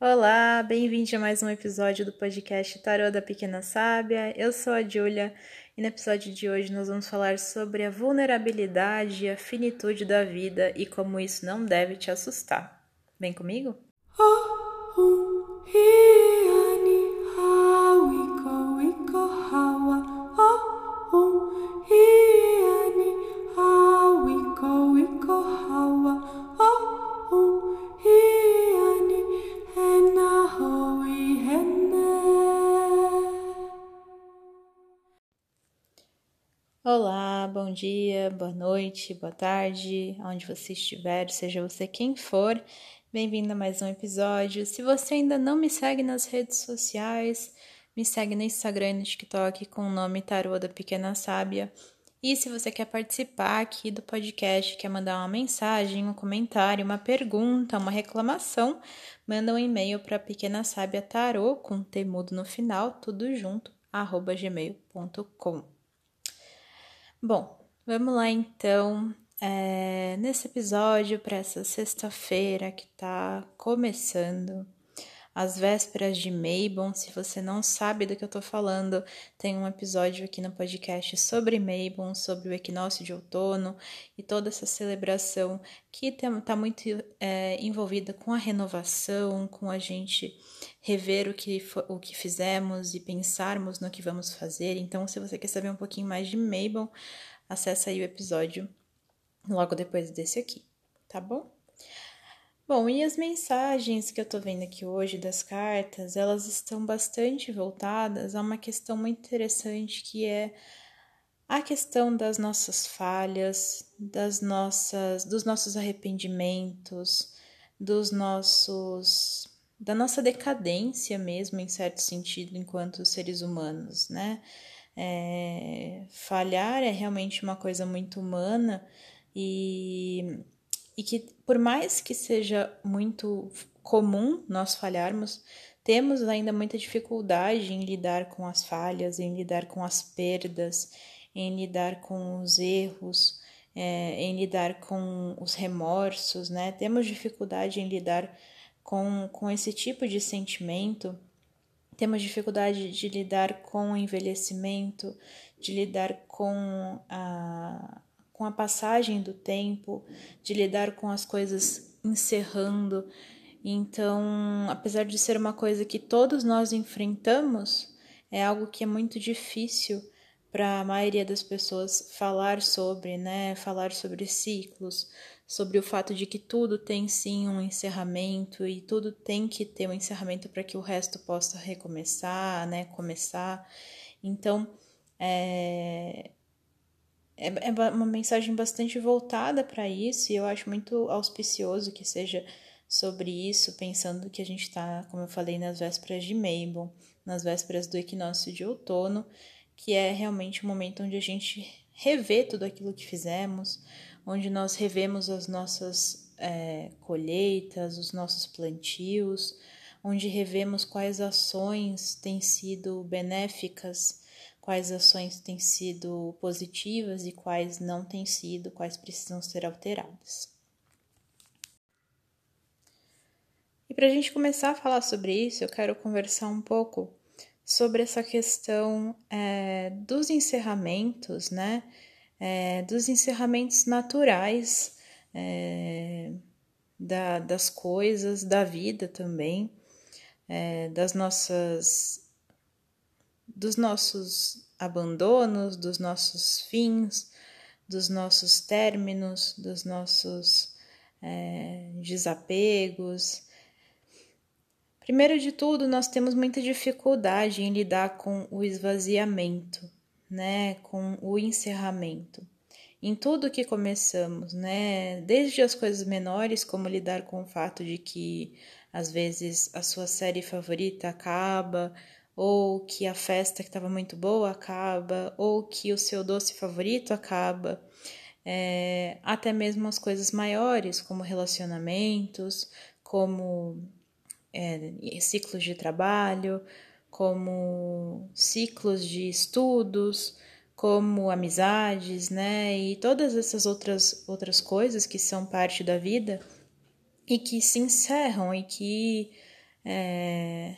Olá, bem-vindo a mais um episódio do podcast Tarô da Pequena Sábia. Eu sou a Julia e no episódio de hoje nós vamos falar sobre a vulnerabilidade e a finitude da vida e como isso não deve te assustar. Vem comigo? Oh, boa noite, boa tarde, onde você estiver, seja você quem for, bem-vindo a mais um episódio. Se você ainda não me segue nas redes sociais, me segue no Instagram e no TikTok com o nome Tarô da Pequena Sábia. E se você quer participar aqui do podcast, quer mandar uma mensagem, um comentário, uma pergunta, uma reclamação, manda um e-mail para Pequena Sábia Tarô com temudo no final, tudo junto, arroba gmail.com. Bom, vamos lá então. É, nesse episódio, para essa sexta-feira que está começando, as vésperas de Mabon, se você não sabe do que eu estou falando, tem um episódio aqui no podcast sobre Mabon, sobre o equinócio de outono e toda essa celebração que está muito é, envolvida com a renovação, com a gente rever o que, o que fizemos e pensarmos no que vamos fazer. Então, se você quer saber um pouquinho mais de Mabel, acessa aí o episódio logo depois desse aqui, tá bom? Bom, e as mensagens que eu tô vendo aqui hoje das cartas, elas estão bastante voltadas a uma questão muito interessante que é a questão das nossas falhas, das nossas, dos nossos arrependimentos, dos nossos da nossa decadência mesmo, em certo sentido, enquanto seres humanos, né? É, falhar é realmente uma coisa muito humana e, e que, por mais que seja muito comum nós falharmos, temos ainda muita dificuldade em lidar com as falhas, em lidar com as perdas, em lidar com os erros, é, em lidar com os remorsos, né? Temos dificuldade em lidar com, com esse tipo de sentimento, temos dificuldade de lidar com o envelhecimento, de lidar com a, com a passagem do tempo, de lidar com as coisas encerrando. Então, apesar de ser uma coisa que todos nós enfrentamos, é algo que é muito difícil para a maioria das pessoas falar sobre, né? Falar sobre ciclos, sobre o fato de que tudo tem sim um encerramento e tudo tem que ter um encerramento para que o resto possa recomeçar, né, começar. Então, é, é, é uma mensagem bastante voltada para isso e eu acho muito auspicioso que seja sobre isso, pensando que a gente está, como eu falei, nas vésperas de Mabel, nas vésperas do equinócio de outono, que é realmente o momento onde a gente revê tudo aquilo que fizemos, onde nós revemos as nossas é, colheitas, os nossos plantios, onde revemos quais ações têm sido benéficas, quais ações têm sido positivas e quais não têm sido, quais precisam ser alteradas. E para a gente começar a falar sobre isso, eu quero conversar um pouco sobre essa questão é, dos encerramentos, né? É, dos encerramentos naturais é, da, das coisas, da vida também, é, das nossas dos nossos abandonos, dos nossos fins, dos nossos términos, dos nossos é, desapegos. Primeiro de tudo, nós temos muita dificuldade em lidar com o esvaziamento né, com o encerramento. Em tudo que começamos, né, desde as coisas menores, como lidar com o fato de que às vezes a sua série favorita acaba, ou que a festa que estava muito boa acaba, ou que o seu doce favorito acaba, é, até mesmo as coisas maiores, como relacionamentos, como é, ciclos de trabalho, como ciclos de estudos, como amizades, né? E todas essas outras outras coisas que são parte da vida e que se encerram e que é,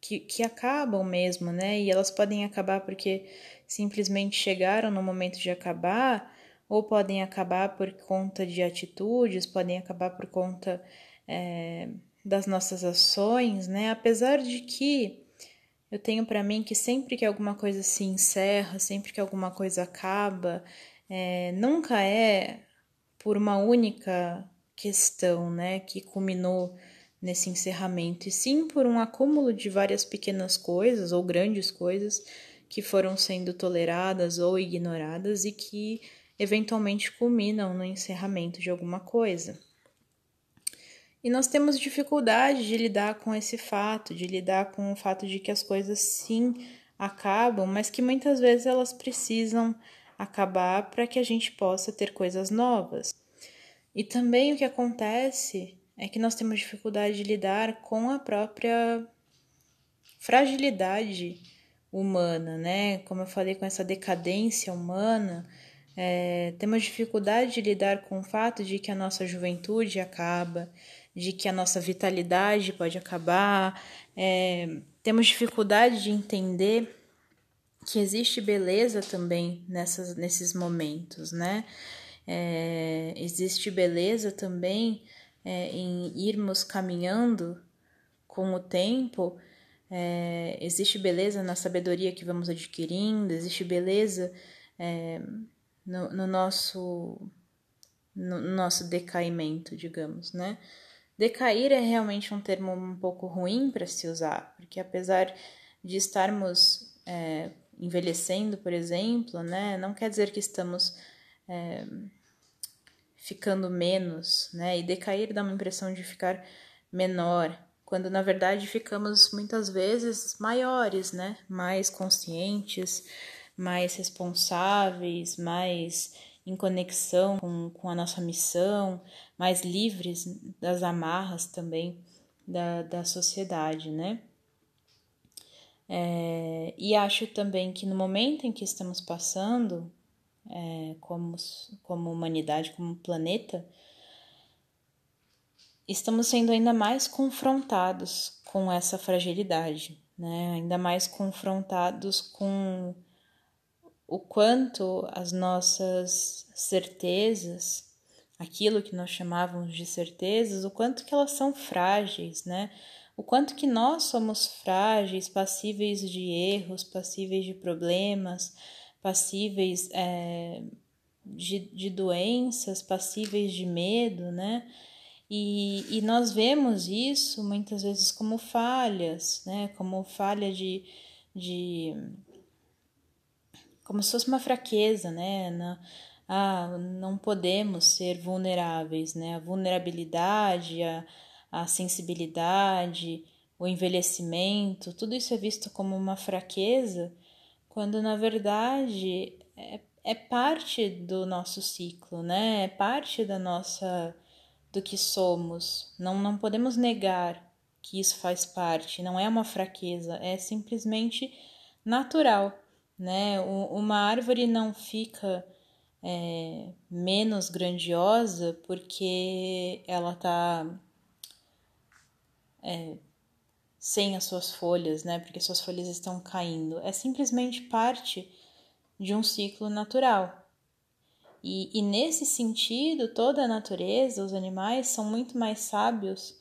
que, que acabam mesmo, né? E elas podem acabar porque simplesmente chegaram no momento de acabar, ou podem acabar por conta de atitudes, podem acabar por conta é, das nossas ações, né? Apesar de que eu tenho para mim que sempre que alguma coisa se encerra, sempre que alguma coisa acaba, é, nunca é por uma única questão, né, que culminou nesse encerramento, e sim por um acúmulo de várias pequenas coisas ou grandes coisas que foram sendo toleradas ou ignoradas e que eventualmente culminam no encerramento de alguma coisa. E nós temos dificuldade de lidar com esse fato, de lidar com o fato de que as coisas sim acabam, mas que muitas vezes elas precisam acabar para que a gente possa ter coisas novas. E também o que acontece é que nós temos dificuldade de lidar com a própria fragilidade humana, né? Como eu falei, com essa decadência humana, é, temos dificuldade de lidar com o fato de que a nossa juventude acaba, de que a nossa vitalidade pode acabar, é, temos dificuldade de entender que existe beleza também nessas, nesses momentos, né? É, existe beleza também é, em irmos caminhando com o tempo, é, existe beleza na sabedoria que vamos adquirindo, existe beleza é, no, no, nosso no nosso decaimento, digamos, né? Decair é realmente um termo um pouco ruim para se usar, porque apesar de estarmos é, envelhecendo, por exemplo, né, não quer dizer que estamos é, ficando menos, né? E decair dá uma impressão de ficar menor, quando na verdade ficamos muitas vezes maiores, né? Mais conscientes, mais responsáveis, mais em conexão com, com a nossa missão, mais livres das amarras também da, da sociedade, né? É, e acho também que no momento em que estamos passando, é, como, como humanidade, como planeta, estamos sendo ainda mais confrontados com essa fragilidade, né? ainda mais confrontados com o quanto as nossas certezas, aquilo que nós chamávamos de certezas, o quanto que elas são frágeis, né? O quanto que nós somos frágeis, passíveis de erros, passíveis de problemas, passíveis é, de, de doenças, passíveis de medo, né? E, e nós vemos isso muitas vezes como falhas, né? Como falha de, de como se fosse uma fraqueza, né? Na, ah, não podemos ser vulneráveis, né? A vulnerabilidade, a, a sensibilidade, o envelhecimento, tudo isso é visto como uma fraqueza quando na verdade é, é parte do nosso ciclo, né? É parte da nossa do que somos. Não não podemos negar que isso faz parte, não é uma fraqueza, é simplesmente natural, né? Uma árvore não fica é, menos grandiosa porque ela tá é, sem as suas folhas, né? Porque suas folhas estão caindo. É simplesmente parte de um ciclo natural. E, e nesse sentido, toda a natureza, os animais, são muito mais sábios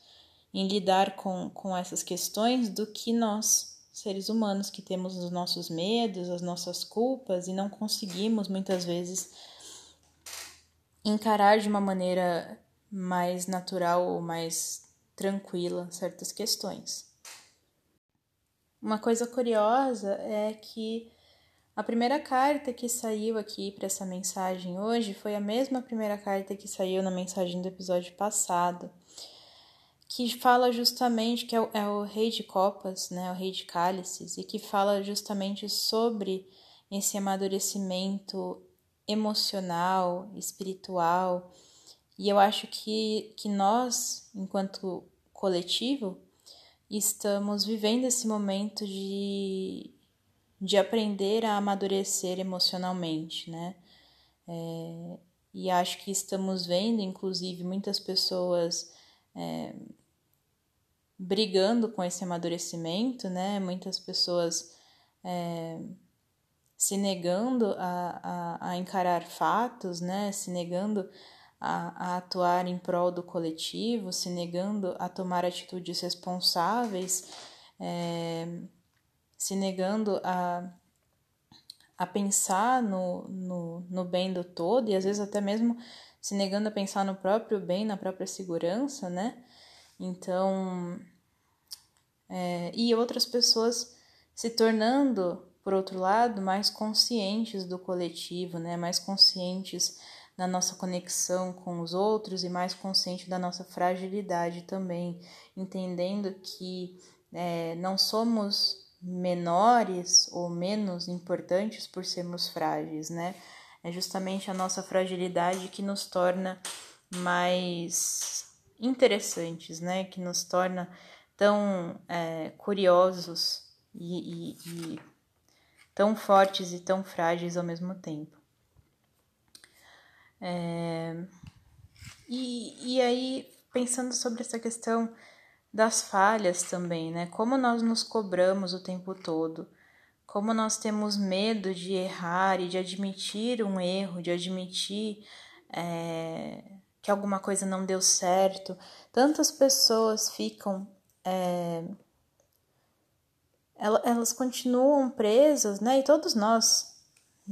em lidar com, com essas questões do que nós, seres humanos, que temos os nossos medos, as nossas culpas e não conseguimos muitas vezes encarar de uma maneira mais natural ou mais tranquila certas questões. Uma coisa curiosa é que a primeira carta que saiu aqui para essa mensagem hoje foi a mesma primeira carta que saiu na mensagem do episódio passado, que fala justamente que é o, é o rei de copas, né, o rei de cálices, e que fala justamente sobre esse amadurecimento emocional, espiritual. E eu acho que, que nós, enquanto coletivo, estamos vivendo esse momento de, de aprender a amadurecer emocionalmente, né? É, e acho que estamos vendo, inclusive, muitas pessoas é, brigando com esse amadurecimento, né? Muitas pessoas é, se negando a, a, a, encarar fatos, né? Se negando a, a atuar em prol do coletivo, se negando a tomar atitudes responsáveis, é, se negando a, a pensar no, no, no bem do todo e às vezes até mesmo se negando a pensar no próprio bem, na própria segurança, né? Então, é, e outras pessoas se tornando, por outro lado, mais conscientes do coletivo, né? Mais conscientes na nossa conexão com os outros e mais consciente da nossa fragilidade também, entendendo que é, não somos menores ou menos importantes por sermos frágeis, né? É justamente a nossa fragilidade que nos torna mais interessantes, né? Que nos torna tão é, curiosos e, e, e tão fortes e tão frágeis ao mesmo tempo. É, e, e aí, pensando sobre essa questão das falhas também, né? Como nós nos cobramos o tempo todo, como nós temos medo de errar e de admitir um erro, de admitir é, que alguma coisa não deu certo. Tantas pessoas ficam. É, elas continuam presas, né? E todos nós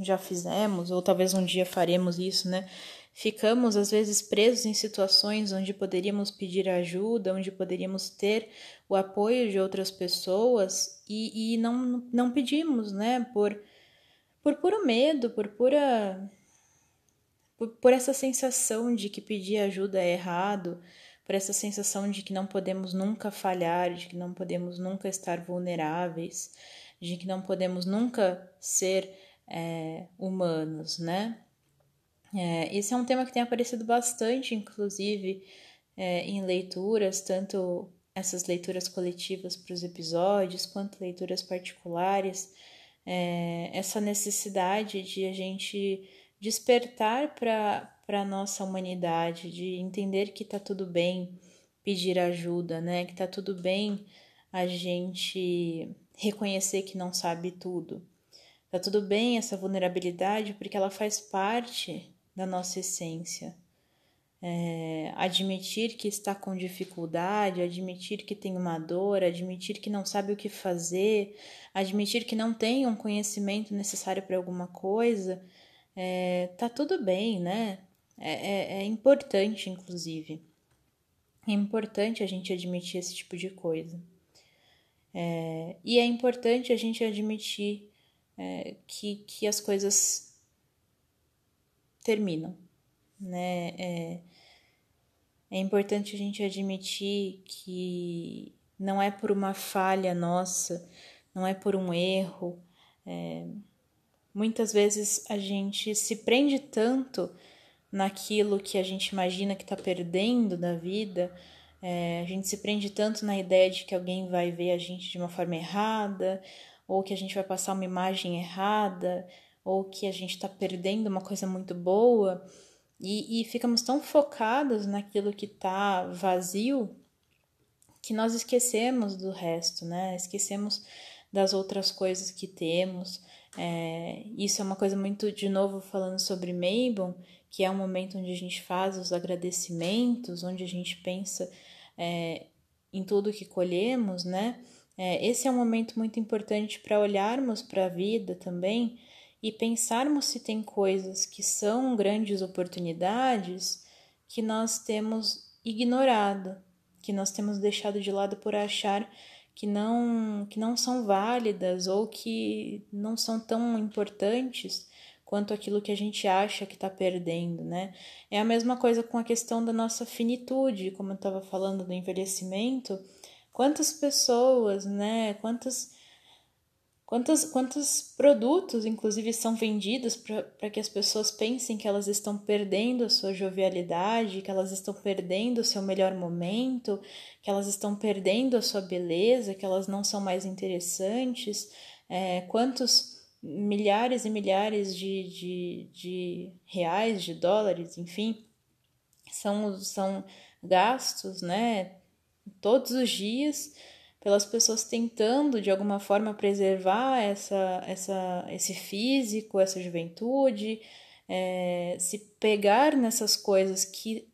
já fizemos, ou talvez um dia faremos isso, né? Ficamos às vezes presos em situações onde poderíamos pedir ajuda, onde poderíamos ter o apoio de outras pessoas e, e não, não pedimos, né? Por, por puro medo, por pura. Por, por essa sensação de que pedir ajuda é errado, por essa sensação de que não podemos nunca falhar, de que não podemos nunca estar vulneráveis, de que não podemos nunca ser é, humanos, né? É, esse é um tema que tem aparecido bastante, inclusive, é, em leituras, tanto essas leituras coletivas para os episódios, quanto leituras particulares, é, essa necessidade de a gente despertar para a nossa humanidade, de entender que está tudo bem pedir ajuda, né? Que está tudo bem a gente reconhecer que não sabe tudo. Tá tudo bem essa vulnerabilidade porque ela faz parte da nossa essência. É, admitir que está com dificuldade, admitir que tem uma dor, admitir que não sabe o que fazer, admitir que não tem um conhecimento necessário para alguma coisa, é, tá tudo bem, né? É, é, é importante, inclusive. É importante a gente admitir esse tipo de coisa. É, e é importante a gente admitir é, que, que as coisas terminam, né? É, é importante a gente admitir que não é por uma falha nossa, não é por um erro. É, muitas vezes a gente se prende tanto naquilo que a gente imagina que está perdendo da vida, é, a gente se prende tanto na ideia de que alguém vai ver a gente de uma forma errada, ou que a gente vai passar uma imagem errada, ou que a gente está perdendo uma coisa muito boa, e, e ficamos tão focados naquilo que está vazio que nós esquecemos do resto, né? Esquecemos das outras coisas que temos. É, isso é uma coisa muito, de novo, falando sobre Mabel, que é um momento onde a gente faz os agradecimentos, onde a gente pensa é, em tudo que colhemos, né? É, esse é um momento muito importante para olharmos para a vida também e pensarmos se tem coisas que são grandes oportunidades que nós temos ignorado, que nós temos deixado de lado por achar que não que não são válidas ou que não são tão importantes quanto aquilo que a gente acha que está perdendo, né? É a mesma coisa com a questão da nossa finitude, como eu estava falando do envelhecimento Quantas pessoas, né? Quantas, quantos, quantos produtos, inclusive, são vendidos para que as pessoas pensem que elas estão perdendo a sua jovialidade, que elas estão perdendo o seu melhor momento, que elas estão perdendo a sua beleza, que elas não são mais interessantes. É, quantos milhares e milhares de, de, de reais, de dólares, enfim, são, são gastos, né? todos os dias, pelas pessoas tentando de alguma forma preservar essa, essa, esse físico, essa juventude, é, se pegar nessas coisas que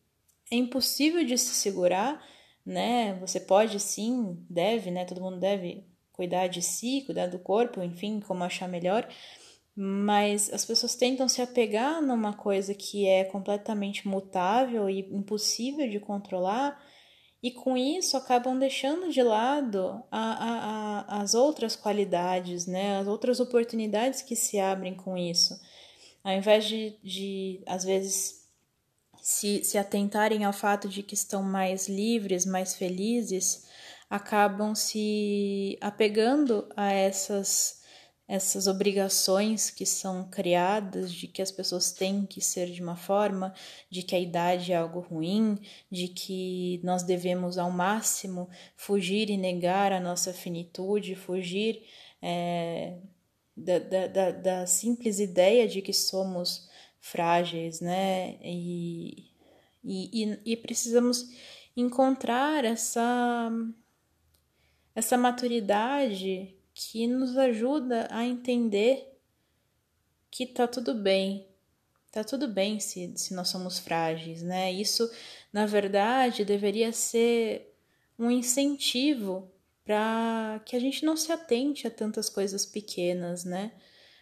é impossível de se segurar, né? Você pode sim, deve, né? Todo mundo deve cuidar de si, cuidar do corpo, enfim, como achar melhor. Mas as pessoas tentam se apegar numa coisa que é completamente mutável e impossível de controlar, e com isso acabam deixando de lado a, a, a, as outras qualidades, né? as outras oportunidades que se abrem com isso. Ao invés de, de às vezes, se, se atentarem ao fato de que estão mais livres, mais felizes, acabam se apegando a essas essas obrigações que são criadas de que as pessoas têm que ser de uma forma, de que a idade é algo ruim, de que nós devemos ao máximo fugir e negar a nossa finitude, fugir é, da, da, da, da, simples ideia de que somos frágeis, né? E, e, e precisamos encontrar essa, essa maturidade que nos ajuda a entender que tá tudo bem. Tá tudo bem se, se nós somos frágeis, né? Isso, na verdade, deveria ser um incentivo para que a gente não se atente a tantas coisas pequenas, né?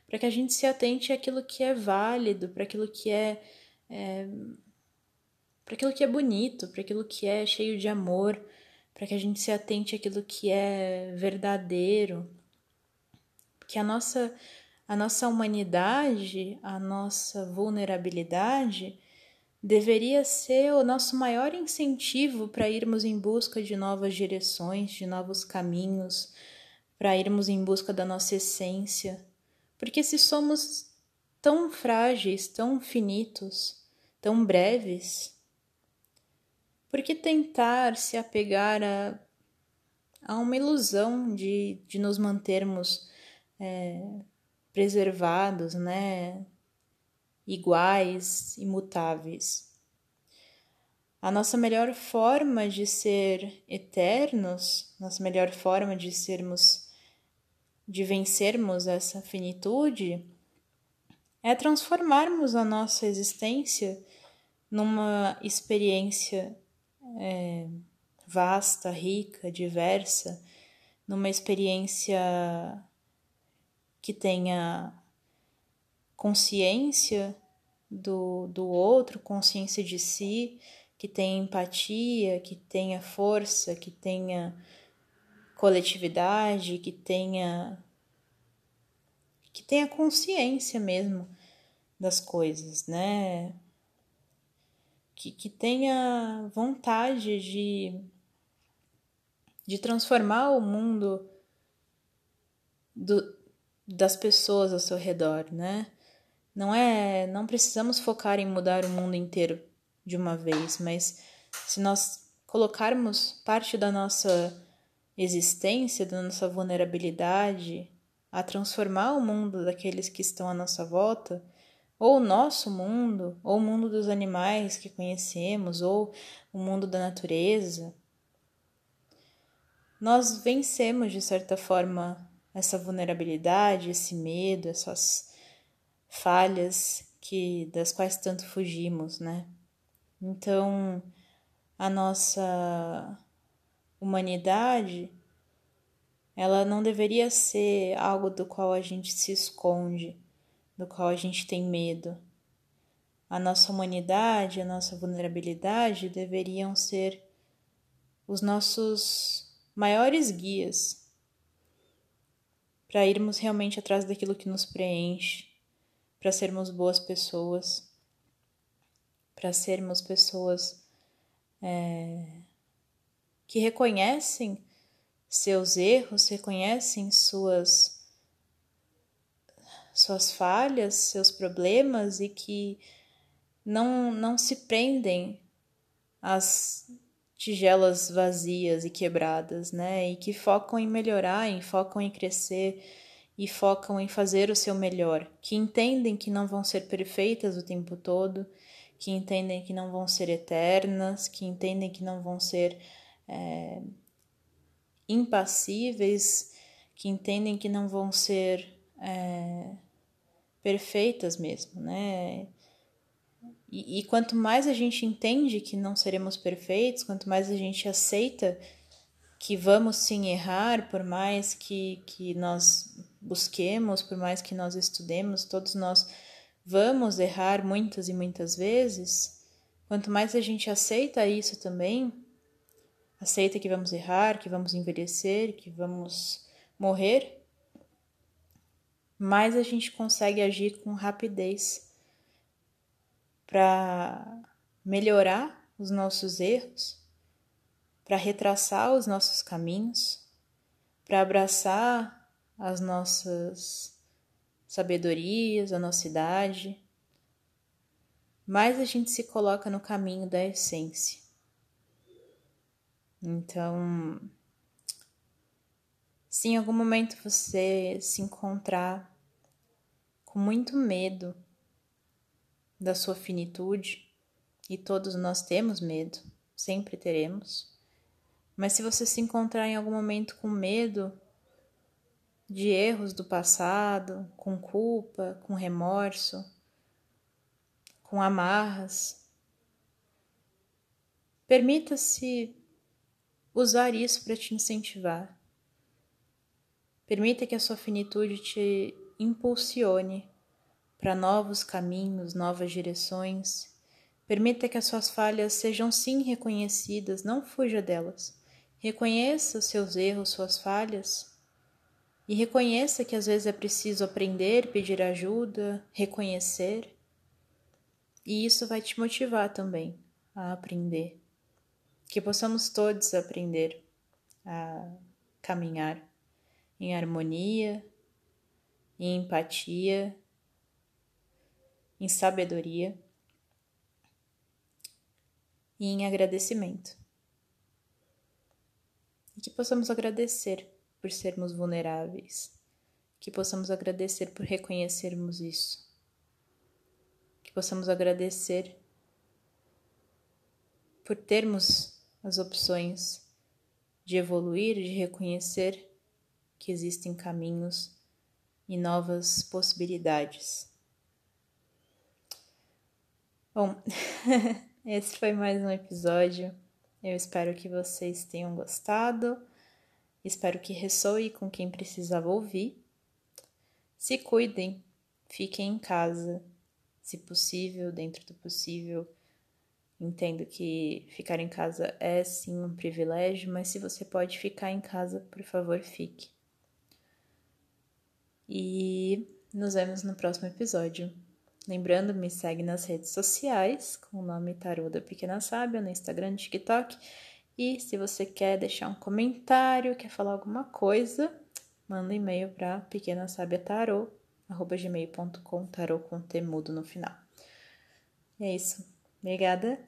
Para que a gente se atente àquilo que é válido, para aquilo que é, é para aquilo que é bonito, para aquilo que é cheio de amor, para que a gente se atente àquilo que é verdadeiro, que a nossa a nossa humanidade, a nossa vulnerabilidade deveria ser o nosso maior incentivo para irmos em busca de novas direções, de novos caminhos, para irmos em busca da nossa essência. Porque se somos tão frágeis, tão finitos, tão breves, por que tentar se apegar a, a uma ilusão de, de nos mantermos é, preservados, né? Iguais, imutáveis. A nossa melhor forma de ser eternos, nossa melhor forma de sermos, de vencermos essa finitude, é transformarmos a nossa existência numa experiência é, vasta, rica, diversa, numa experiência que tenha consciência do, do outro, consciência de si, que tenha empatia, que tenha força, que tenha coletividade, que tenha que tenha consciência mesmo das coisas, né? Que, que tenha vontade de, de transformar o mundo do, das pessoas ao seu redor, né? Não é, não precisamos focar em mudar o mundo inteiro de uma vez, mas se nós colocarmos parte da nossa existência, da nossa vulnerabilidade a transformar o mundo daqueles que estão à nossa volta, ou o nosso mundo, ou o mundo dos animais que conhecemos, ou o mundo da natureza, nós vencemos de certa forma essa vulnerabilidade, esse medo, essas falhas que das quais tanto fugimos, né? Então, a nossa humanidade ela não deveria ser algo do qual a gente se esconde, do qual a gente tem medo. A nossa humanidade, a nossa vulnerabilidade deveriam ser os nossos maiores guias para irmos realmente atrás daquilo que nos preenche, para sermos boas pessoas, para sermos pessoas é, que reconhecem seus erros, reconhecem suas suas falhas, seus problemas e que não não se prendem às tigelas vazias e quebradas, né? E que focam em melhorar, em focam em crescer e focam em fazer o seu melhor, que entendem que não vão ser perfeitas o tempo todo, que entendem que não vão ser eternas, que entendem que não vão ser é, impassíveis, que entendem que não vão ser é, perfeitas mesmo, né? E, e quanto mais a gente entende que não seremos perfeitos, quanto mais a gente aceita que vamos sim errar, por mais que, que nós busquemos, por mais que nós estudemos, todos nós vamos errar muitas e muitas vezes. Quanto mais a gente aceita isso também, aceita que vamos errar, que vamos envelhecer, que vamos morrer, mais a gente consegue agir com rapidez para melhorar os nossos erros para retraçar os nossos caminhos, para abraçar as nossas sabedorias, a nossa idade, mais a gente se coloca no caminho da essência. Então, se em algum momento você se encontrar com muito medo da sua finitude, e todos nós temos medo, sempre teremos mas se você se encontrar em algum momento com medo de erros do passado, com culpa, com remorso, com amarras, permita-se usar isso para te incentivar. Permita que a sua finitude te impulsione para novos caminhos, novas direções. Permita que as suas falhas sejam sim reconhecidas, não fuja delas. Reconheça seus erros, suas falhas. E reconheça que às vezes é preciso aprender, pedir ajuda, reconhecer. E isso vai te motivar também a aprender. Que possamos todos aprender a caminhar em harmonia, em empatia, em sabedoria e em agradecimento. Que possamos agradecer por sermos vulneráveis, que possamos agradecer por reconhecermos isso, que possamos agradecer por termos as opções de evoluir, de reconhecer que existem caminhos e novas possibilidades. Bom, esse foi mais um episódio eu espero que vocês tenham gostado. Espero que ressoe com quem precisava ouvir. Se cuidem, fiquem em casa, se possível, dentro do possível. Entendo que ficar em casa é sim um privilégio, mas se você pode ficar em casa, por favor, fique. E nos vemos no próximo episódio. Lembrando, me segue nas redes sociais com o nome Tarô da Pequena Sábia, no Instagram, TikTok. E se você quer deixar um comentário, quer falar alguma coisa, manda um e-mail para pequenasabiatarô.gmail.com, tarô com temudo no final. E é isso. Obrigada